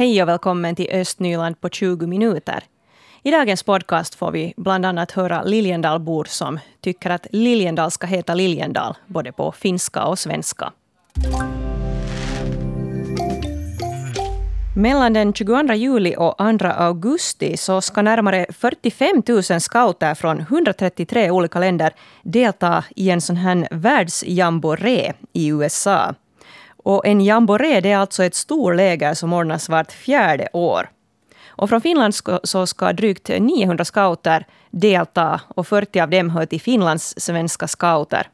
Hej och välkommen till Östnyland på 20 minuter. I dagens podcast får vi bland annat höra Liljendalbor som tycker att Liljendal ska heta Liljendal, både på finska och svenska. Mellan den 22 juli och 2 augusti så ska närmare 45 000 scouter från 133 olika länder delta i en sån här världsjamboré i USA. Och en jamboree det är alltså ett storläger som ordnas vart fjärde år. Och från Finland så ska drygt 900 scouter delta och 40 av dem hör till Finlands svenska scouter.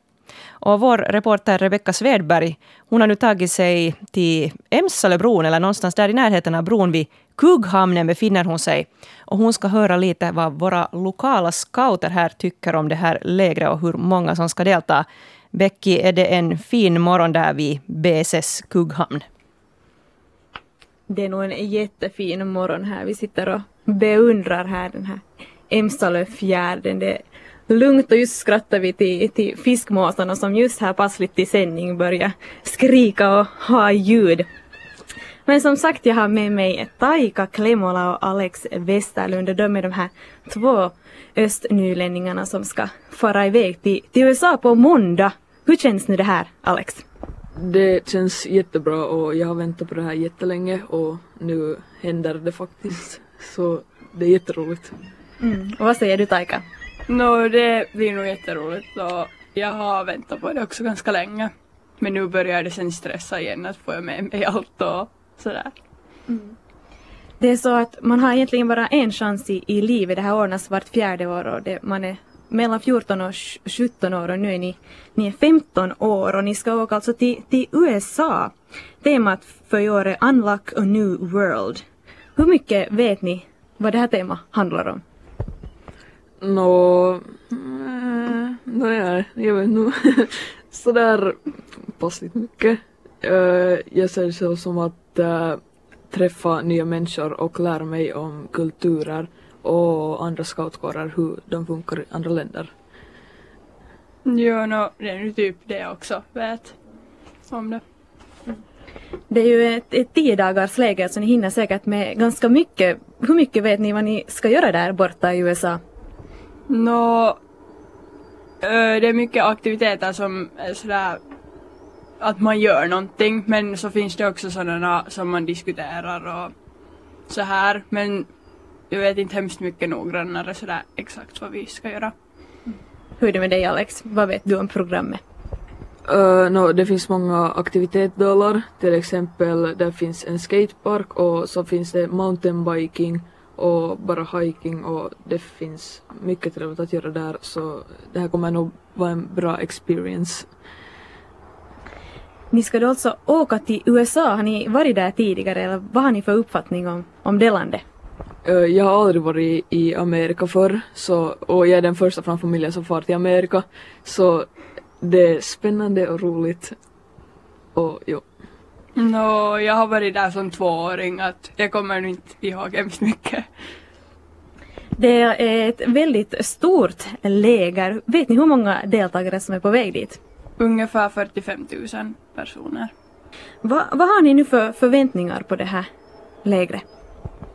Och vår reporter Rebecka Svedberg hon har nu tagit sig till Emsalöbron, eller någonstans där i närheten av bron vid Kugghamnen befinner hon sig. Och hon ska höra lite vad våra lokala scouter här tycker om det här lägret och hur många som ska delta. Becky, är det en fin morgon där vid BSS Kugghamn? Det är nog en jättefin morgon här. Vi sitter och beundrar här den här Emsalöfjärden. Det är lugnt och just skrattar vi till, till fiskmåsarna som just här passligt i sändning börjar skrika och ha ljud. Men som sagt, jag har med mig Taika Klemola och Alex Westerlund. De är de här två östnylänningarna som ska fara iväg till, till USA på måndag. Hur känns nu det här, Alex? Det känns jättebra och jag har väntat på det här jättelänge och nu händer det faktiskt. Så det är jätteroligt. Mm. Och vad säger du Taika? No, det blir nog jätteroligt och jag har väntat på det också ganska länge. Men nu börjar det sen stressa igen att få med mig allt och sådär. Mm. Det är så att man har egentligen bara en chans i, i livet. Det här ordnas vart fjärde år och det, man är mellan 14 och 17 år och nu är ni, ni är 15 år och ni ska åka alltså till, till USA. Temat för i år är Unlock a New World. Hur mycket vet ni vad det här temat handlar om? Nå, äh, no, ja, jag vet nog sådär passligt mycket. Uh, jag ser det så som att uh, träffa nya människor och lära mig om kulturer och andra scoutkårer hur de funkar i andra länder. Jo, no, det är ju typ det jag också vet om det. Det är ju ett, ett tio dagars läger så ni hinner säkert med ganska mycket. Hur mycket vet ni vad ni ska göra där borta i USA? Nå, det är mycket aktiviteter som är sådär att man gör någonting men så finns det också sådana som man diskuterar och så här men jag vet inte hemskt mycket noggrannare sådär exakt vad vi ska göra. Hur är det med dig Alex? Vad vet du om programmet? Uh, no, det finns många aktivitetsdelar. Till exempel där finns en skatepark och så finns det mountainbiking och bara hiking och det finns mycket trevligt att göra där så det här kommer nog vara en bra experience. Ni ska då alltså åka till USA. Har ni varit där tidigare eller vad har ni för uppfattning om, om det landet? Uh, jag har aldrig varit i Amerika förr så, och jag är den första från familjen som far till Amerika så det är spännande och roligt. Och jo. Nå, jag har varit där som tvååring att jag kommer nog inte ihåg hemskt mycket. Det är ett väldigt stort läger. Vet ni hur många deltagare som är på väg dit? Ungefär 45 000 personer. Va, vad har ni nu för förväntningar på det här lägret?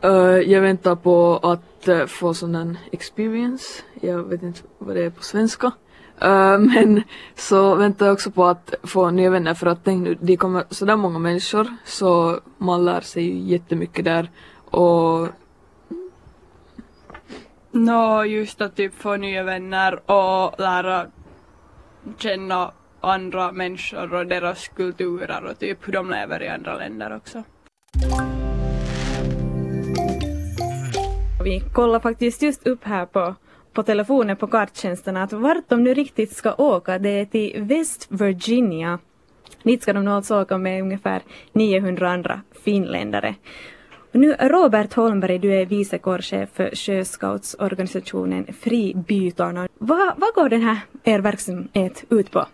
Uh, jag väntar på att uh, få sån en experience. Jag vet inte vad det är på svenska. Uh, men så väntar jag också på att få nya vänner för att tänk nu, det kommer sådär många människor så man lär sig ju jättemycket där och Nå, just att typ få nya vänner och lära känna andra människor och deras kulturer och typ hur de lever i andra länder också. Vi kollar faktiskt just upp här på, på telefonen på karttjänsten att vart de nu riktigt ska åka. Det är till West Virginia. Dit ska de nu alltså åka med ungefär 900 andra finländare. Och nu Robert Holmberg, du är vice kårchef för sjöscoutsorganisationen Fribytarna. Vad, vad går den här er verksamhet ut på?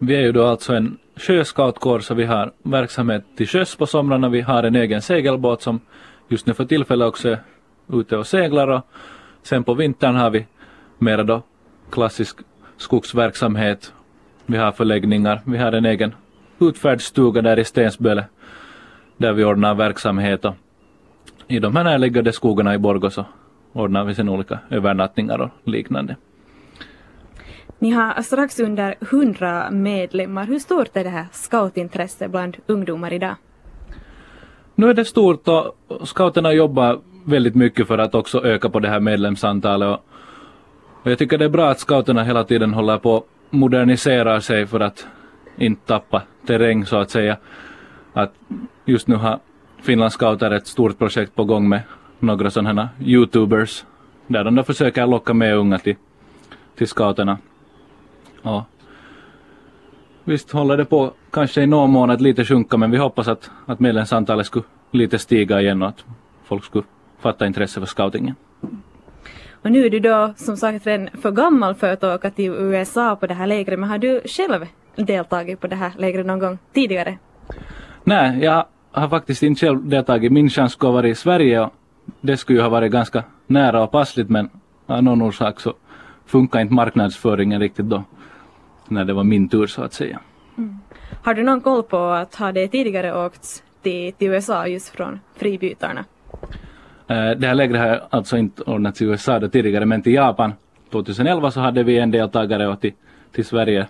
Vi är ju då alltså en sjöscoutkår så vi har verksamhet till sjöss på somrarna. Vi har en egen segelbåt som just nu för tillfället också är ute och seglar och sen på vintern har vi mera då klassisk skogsverksamhet. Vi har förläggningar, vi har en egen utfärdsstuga där i Stensböle där vi ordnar verksamhet och i de här närliggande skogarna i Borgå så ordnar vi sen olika övernattningar och liknande. Ni har strax under 100 medlemmar. Hur stort är det här scoutintresset bland ungdomar idag? Nu är det stort och scouterna jobbar väldigt mycket för att också öka på det här medlemsantalet. Och, jag tycker det är bra att scouterna hela tiden håller på att modernisera sig för att inte tappa terräng så att säga. Att just nu har Finlands scouter ett stort projekt på gång med några sådana här youtubers där de då försöker locka med unga till, till scouterna. Och visst håller det på kanske i någon mån att lite sjunka men vi hoppas att, att medlemsantalet skulle lite stiga igen och att folk skulle fatta intresse för scoutingen. Och nu är du då som sagt redan för gammal för att åka till USA på det här lägret men har du själv deltagit på det här lägret någon gång tidigare? Nej, jag har faktiskt inte själv deltagit. Min chans skulle ha varit i Sverige och det skulle ju ha varit ganska nära och passligt men av någon orsak så funkar inte marknadsföringen riktigt då när det var min tur så att säga. Mm. Har du någon koll på att har det tidigare åkts till, till USA just från fribytarna? Eh, det här lägret har alltså inte ordnats i USA då tidigare men till Japan 2011 så hade vi en deltagare och till, till Sverige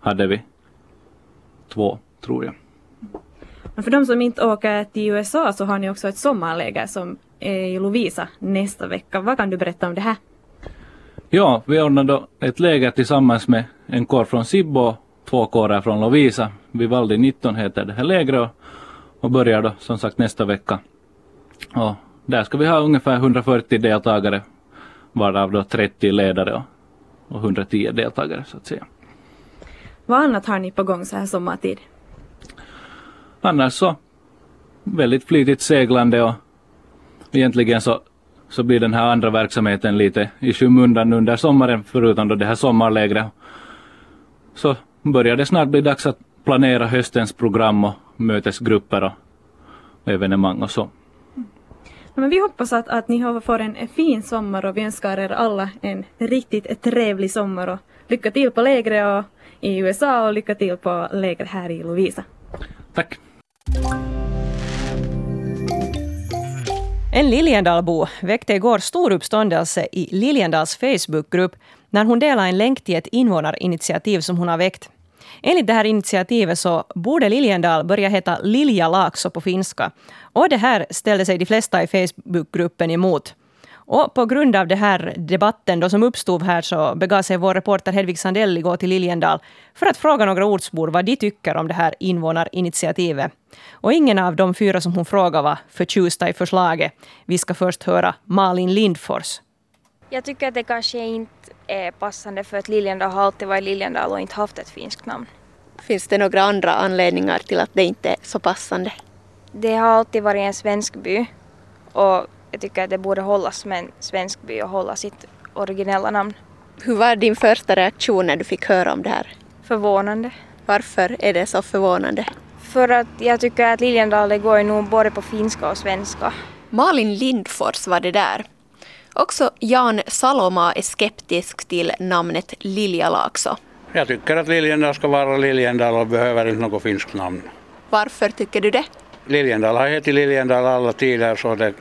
hade vi två tror jag. Men för de som inte åker till USA så har ni också ett sommarläger som är i Lovisa nästa vecka. Vad kan du berätta om det här? Ja, vi ordnade ett läger tillsammans med en kår från Sibbo och två kårer från Lovisa. Vivaldi 19 heter det här lägret och börjar då som sagt nästa vecka. Och där ska vi ha ungefär 140 deltagare varav då 30 ledare och 110 deltagare så att säga. Vad annat har ni på gång så här sommartid? Annars så väldigt flitigt seglande och egentligen så, så blir den här andra verksamheten lite i skymundan under sommaren förutom då det här sommarlägret. Så börjar det snart bli dags att planera höstens program och mötesgrupper och evenemang och så. Men vi hoppas att, att ni får en fin sommar och vi önskar er alla en riktigt trevlig sommar och lycka till på lägret i USA och lycka till på lägret här i Lovisa. Tack! En Liljendalbo väckte igår stor uppståndelse i Liljendals Facebookgrupp när hon delade en länk till ett invånarinitiativ som hon har väckt. Enligt det här initiativet så borde Liljendal börja heta Lilja Laakso på finska. Och det här ställde sig de flesta i Facebookgruppen emot. Och på grund av den här debatten då som uppstod här så begav sig vår reporter Hedvig Sandell igår till Liljendal för att fråga några ortsbor vad de tycker om det här invånarinitiativet. Och ingen av de fyra som hon frågade var förtjusta i förslaget. Vi ska först höra Malin Lindfors. Jag tycker att det kanske inte är passande för att Liljendal har alltid varit Liljendal och inte haft ett finskt namn. Finns det några andra anledningar till att det inte är så passande? Det har alltid varit en svensk by och jag tycker att det borde hållas som en svensk by och hålla sitt originella namn. Hur var din första reaktion när du fick höra om det här? Förvånande. Varför är det så förvånande? För att jag tycker att Liljendal det går nog både på finska och svenska. Malin Lindfors var det där. Också Jan Saloma är skeptisk till namnet Liljalaakso. Jag tycker att Liljendal ska vara Liljendal och behöver inte något finskt namn. Varför tycker du det? Liljendal har hetat Liljendal alla tider så det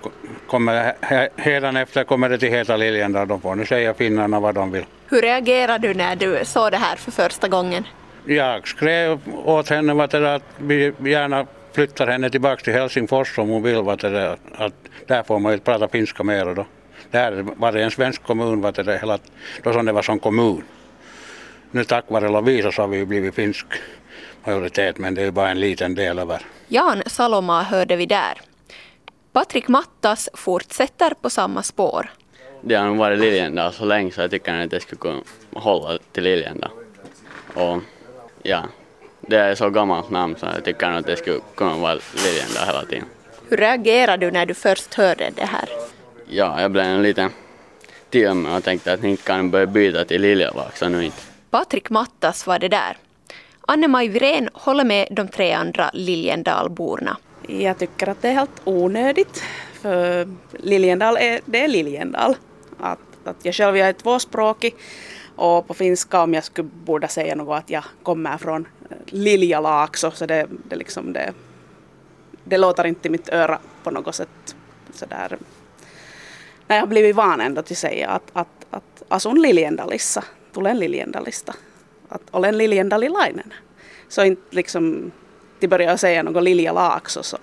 kommer, hädanefter kommer det till heta Liljendal. De får nu säga finnarna vad de vill. Hur reagerade du när du såg det här för första gången? Jag skrev åt henne att vi gärna flyttar henne tillbaka till Helsingfors om hon vill. Vad det, att där får man ju prata finska mer. Då. Där var det en svensk kommun vad det, hela, då som det var som kommun. Nu tack vare Lovisa så har vi blivit finsk majoritet men det är bara en liten del över. Jan Saloma hörde vi där. Patrik Mattas fortsätter på samma spår. Det har nog varit Liljendal så länge så jag tycker att det skulle kunna hålla till Liljendal. Och ja, det är så gammalt namn så jag tycker att det skulle kunna vara Liljendal hela tiden. Hur reagerade du när du först hörde det här? Ja, jag blev en liten till och tänkte att ni kan börja byta till Liljavaxa nu inte. Patrik Mattas var det där. Anne-Maj Virén håller med de tre andra Liljendalborna. Jag tycker att det är helt onödigt. För Liljendal är, det är Liljendal. Att, att jag själv jag är tvåspråkig och på finska om jag skulle borde säga något att jag kommer från Liljalaakso så det, det liksom det det låter inte i mitt öra på något sätt sådär. Nej, jag har blivit van ändå till att säga att, att, att asun Liljendalissa, tulen Liljendalista. Att olen Liljendalilainen. Så inte liksom till börja säga något Lilja Laakso så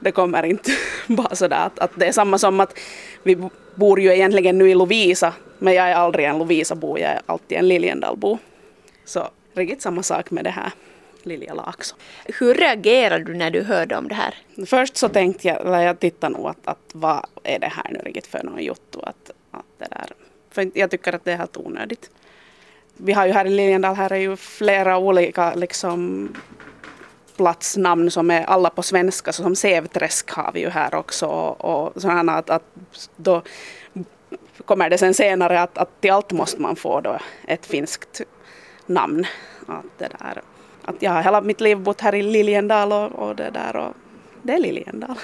det kommer inte bara sådär att, att det är samma som att vi bor ju egentligen nu i Lovisa men jag är aldrig en Lovisa-bo, jag är alltid en Liljendalbo. Så riktigt samma sak med det här Lilja Laakso. Hur reagerade du när du hörde om det här? Först så tänkte jag, eller jag tittade nog att, att vad är det här nu riktigt för någon jotto att, att det där. För jag tycker att det är helt onödigt. Vi har ju här i Liljendal, här är ju flera olika liksom platsnamn som är alla på svenska, så som Sävträsk har vi ju här också och, och sådana att, att då kommer det sen senare att, att till allt måste man få då ett finskt namn. Att det, där, att jag har hela mitt liv bott här i Liljendal och, och det där och det är Liljendal.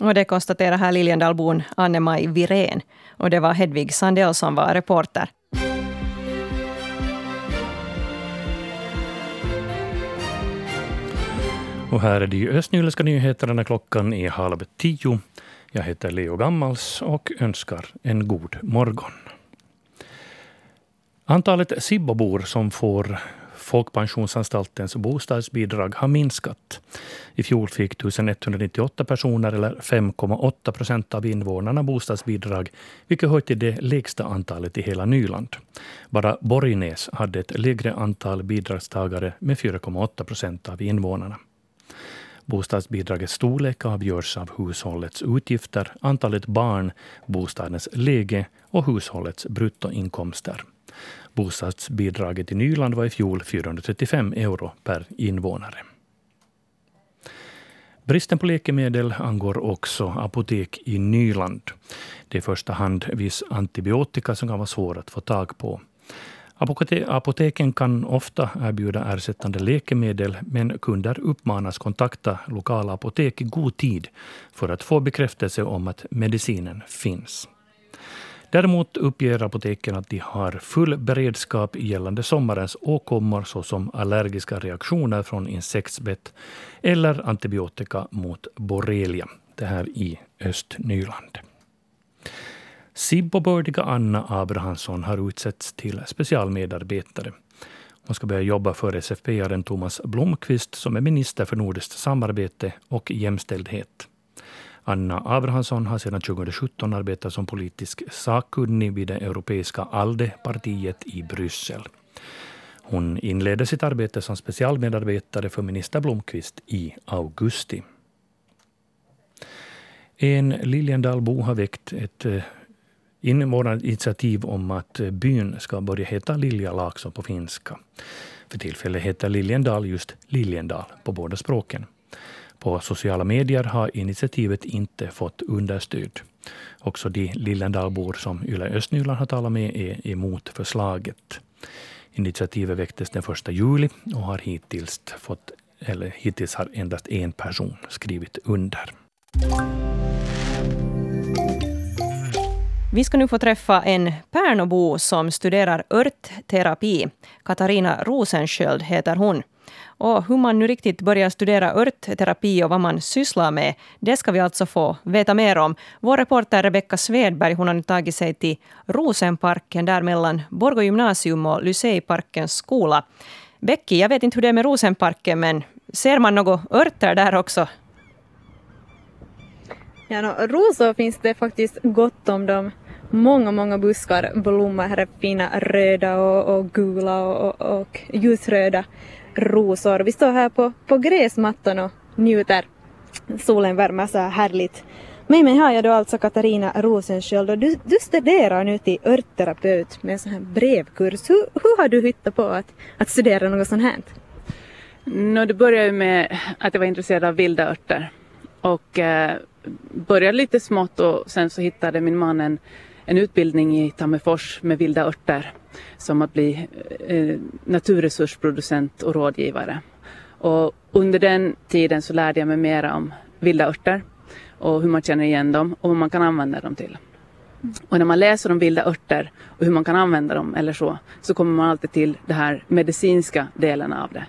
Och det konstaterar här Liljendalbon Anne-Maj Virén. Och det var Hedvig Sandell som var reporter. Och här är de östnyländska nyheterna. Klockan är halv tio. Jag heter Leo Gammals och önskar en god morgon. Antalet Sibbobor som får Folkpensionsanstaltens bostadsbidrag har minskat. I fjol fick 1198 personer, eller 5,8 procent av invånarna, bostadsbidrag, vilket hör till det lägsta antalet i hela Nyland. Bara Borgnäs hade ett lägre antal bidragstagare med 4,8 procent av invånarna. Bostadsbidragets storlek avgörs av hushållets utgifter, antalet barn, bostadens läge och hushållets bruttoinkomster. Bostadsbidraget i Nyland var i fjol 435 euro per invånare. Bristen på läkemedel angår också apotek i Nyland. Det är i första hand viss antibiotika som kan vara svår att få tag på. Apoteken kan ofta erbjuda ersättande läkemedel men kunder uppmanas kontakta lokala apotek i god tid för att få bekräftelse om att medicinen finns. Däremot uppger apoteken att de har full beredskap gällande sommarens åkommor såsom allergiska reaktioner från insektsbett eller antibiotika mot borrelia. Det här i Östnyland. Sibbobördiga Anna Abrahamsson har utsetts till specialmedarbetare. Hon ska börja jobba för SFP-aren Thomas Blomqvist som är minister för nordiskt samarbete och jämställdhet. Anna Abrahamsson har sedan 2017 arbetat som politisk sakkunnig vid det europeiska ALDE-partiet i Bryssel. Hon inledde sitt arbete som specialmedarbetare för minister Blomqvist i augusti. En Liljendalbo har väckt ett eh, eh, invånarinitiativ om att eh, byn ska börja heta Lilja Laakso på finska. För tillfället heter Liljendal just Liljendal på båda språken. På sociala medier har initiativet inte fått understöd. Också de Liljendalbor som Yle Östnyland har talat med är emot förslaget. Initiativet väcktes den 1 juli och har hittills, fått, eller hittills har endast en person skrivit under. Vi ska nu få träffa en Pärnobo som studerar örtterapi. Katarina Rosensköld heter hon. Och hur man nu riktigt börjar studera örtterapi och vad man sysslar med, det ska vi alltså få veta mer om. Vår reporter Rebecka Svedberg hon har nu tagit sig till Rosenparken, där mellan Borgå gymnasium och Lyseiparkens skola. Becky, jag vet inte hur det är med Rosenparken, men ser man några örter där också? Ja, no, rosor finns det faktiskt gott om dem många, många buskar blommar. Här är fina röda och, och gula och, och, och ljusröda rosor. Vi står här på, på gräsmattan och njuter. Solen värmer så här härligt. Med mig har jag då alltså Katarina Rosensköld och du, du studerar nu till örtterapeut med en sån här brevkurs. Hur, hur har du hittat på att, att studera något sånt här? No, det började ju med att jag var intresserad av vilda örter och eh, började lite smått och sen så hittade min man en en utbildning i Tammerfors med vilda örter som att bli eh, naturresursproducent och rådgivare. Och under den tiden så lärde jag mig mer om vilda örter och hur man känner igen dem och vad man kan använda dem till. Och när man läser om vilda örter och hur man kan använda dem eller så, så kommer man alltid till den här medicinska delen av det.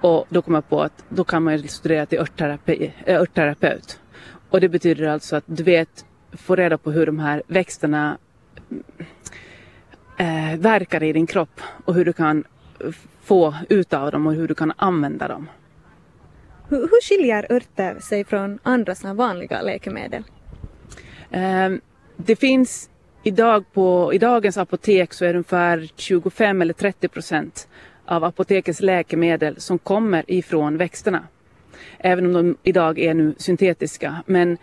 Och då kom jag på att då kan man ju studera till eh, örtterapeut. Och det betyder alltså att du vet, få reda på hur de här växterna äh, verkar i din kropp och hur du kan få ut av dem och hur du kan använda dem. Hur, hur skiljer örter sig från andra såna vanliga läkemedel? Äh, det finns idag på, i dagens apotek så är det ungefär 25 eller 30 procent av apotekets läkemedel som kommer ifrån växterna. Även om de idag är nu syntetiska. Men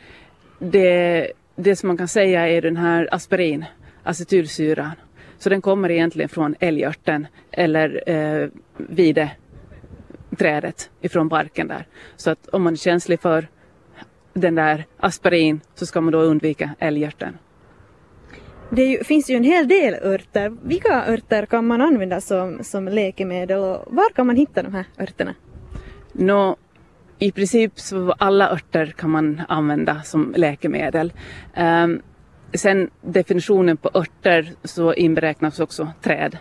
det, det som man kan säga är den här aspirin, acetylsyran. Så den kommer egentligen från älgörten eller eh, vide trädet ifrån barken där. Så att om man är känslig för den där aspirin så ska man då undvika älgörten. Det ju, finns ju en hel del örter. Vilka örter kan man använda som, som läkemedel och var kan man hitta de här örterna? Nå, i princip så alla örter kan man använda som läkemedel. Um, sen definitionen på örter så inberäknas också träd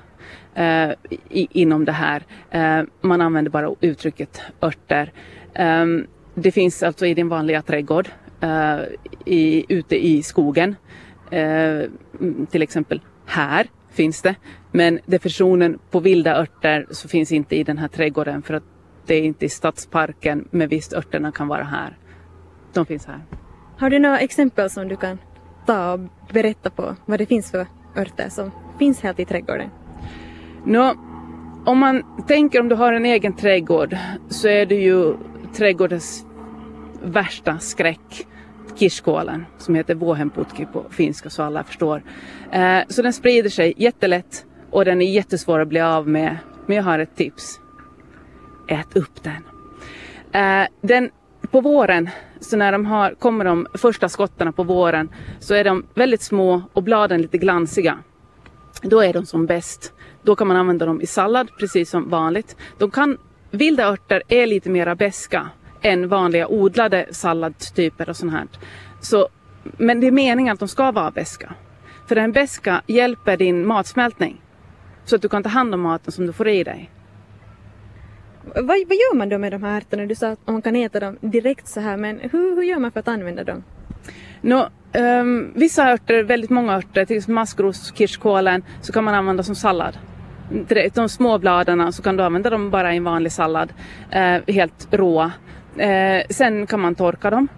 uh, i, inom det här. Uh, man använder bara uttrycket örter. Um, det finns alltså i din vanliga trädgård, uh, i, ute i skogen. Till exempel här finns det. Men definitionen på vilda örter så finns inte i den här trädgården för att det är inte i stadsparken men visst örterna kan vara här. De finns här. Har du några exempel som du kan ta och berätta på vad det finns för örter som finns här i trädgården? Nå, om man tänker om du har en egen trädgård så är det ju trädgårdens värsta skräck kirskålen som heter vuohenputki på finska så alla förstår. Eh, så den sprider sig jättelätt och den är jättesvår att bli av med. Men jag har ett tips. Ät upp den. Eh, den på våren, så när de har, kommer de första skottarna på våren, så är de väldigt små och bladen lite glansiga. Då är de som bäst. Då kan man använda dem i sallad precis som vanligt. De kan, vilda örter är lite mera beska än vanliga odlade salladstyper och sånt här. Så, men det är meningen att de ska vara beska. För den beska hjälper din matsmältning. Så att du kan ta hand om maten som du får i dig. Vad, vad gör man då med de här ärtorna? Du sa att man kan äta dem direkt så här, men hur, hur gör man för att använda dem? No, um, ehm, vissa örter, väldigt många örter, till exempel maskros, kirskålen, så kan man använda som sallad. De små bladen så kan du använda dem bara i en vanlig sallad, eh, helt råa. Eh, sen kan man torka dem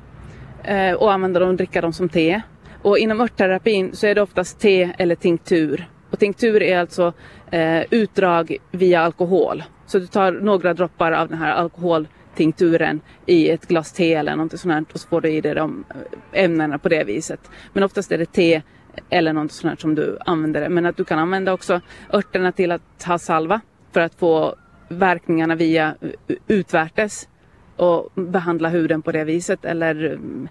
eh, och använda dem och dricka dem som te. Och inom örtterapin så är det oftast te eller tinktur. Och tinktur är alltså eh, utdrag via alkohol. Så du tar några droppar av den här alkoholtinkturen i ett glas te eller något sånt och så får du i dig de eh, ämnena på det viset. Men oftast är det te eller något sånt som du använder Men att du kan använda också örterna till att ha salva för att få verkningarna via utvärtes och behandla huden på det viset eller mm,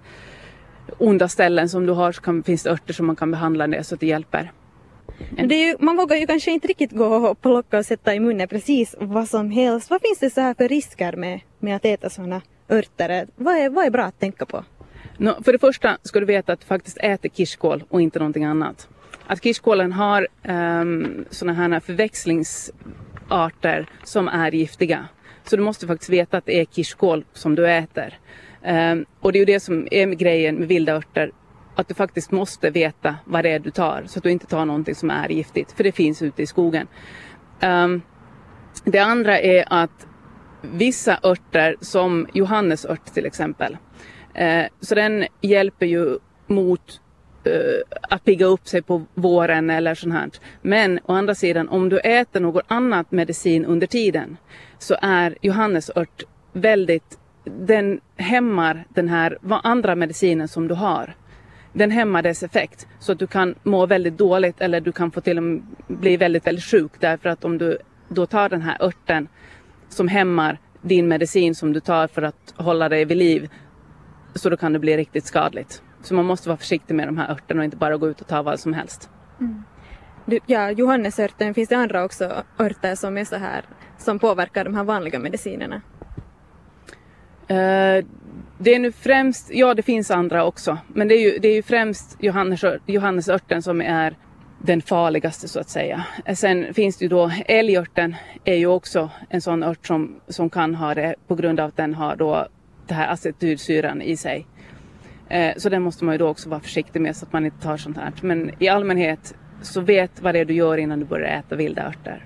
onda ställen som du har så kan, finns det örter som man kan behandla det så att det hjälper. Det ju, man vågar ju kanske inte riktigt gå och plocka och sätta i munnen precis vad som helst. Vad finns det så här för risker med, med att äta sådana örter? Vad är, vad är bra att tänka på? No, för det första ska du veta att du faktiskt äter kirskål och inte någonting annat. Att kirskålen har ehm, um, sådana här förväxlingsarter som är giftiga. Så du måste faktiskt veta att det är kirskål som du äter. Um, och det är ju det som är grejen med vilda örter. Att du faktiskt måste veta vad det är du tar så att du inte tar någonting som är giftigt. För det finns ute i skogen. Um, det andra är att vissa örter som johannesört till exempel. Uh, så den hjälper ju mot uh, att pigga upp sig på våren eller sånt här. Men å andra sidan om du äter något annat medicin under tiden så är johannesört väldigt, den hämmar den här andra medicinen som du har. Den hämmar dess effekt så att du kan må väldigt dåligt eller du kan få till och med bli väldigt, väldigt sjuk därför att om du då tar den här örten som hämmar din medicin som du tar för att hålla dig vid liv så då kan det bli riktigt skadligt. Så man måste vara försiktig med de här örterna och inte bara gå ut och ta vad som helst. Mm. Du, ja, johannesörten, finns det andra också örter som är så här som påverkar de här vanliga medicinerna? Uh, det är nu främst, ja det finns andra också, men det är ju, det är ju främst Johannes, Johannesörten som är den farligaste så att säga. Sen finns det ju då älgörten är ju också en sån ört som, som kan ha det på grund av att den har då den här acetylsyran i sig. Eh, så den måste man ju då också vara försiktig med så att man inte tar sånt här. Men i allmänhet så vet vad det är du gör innan du börjar äta vilda örter.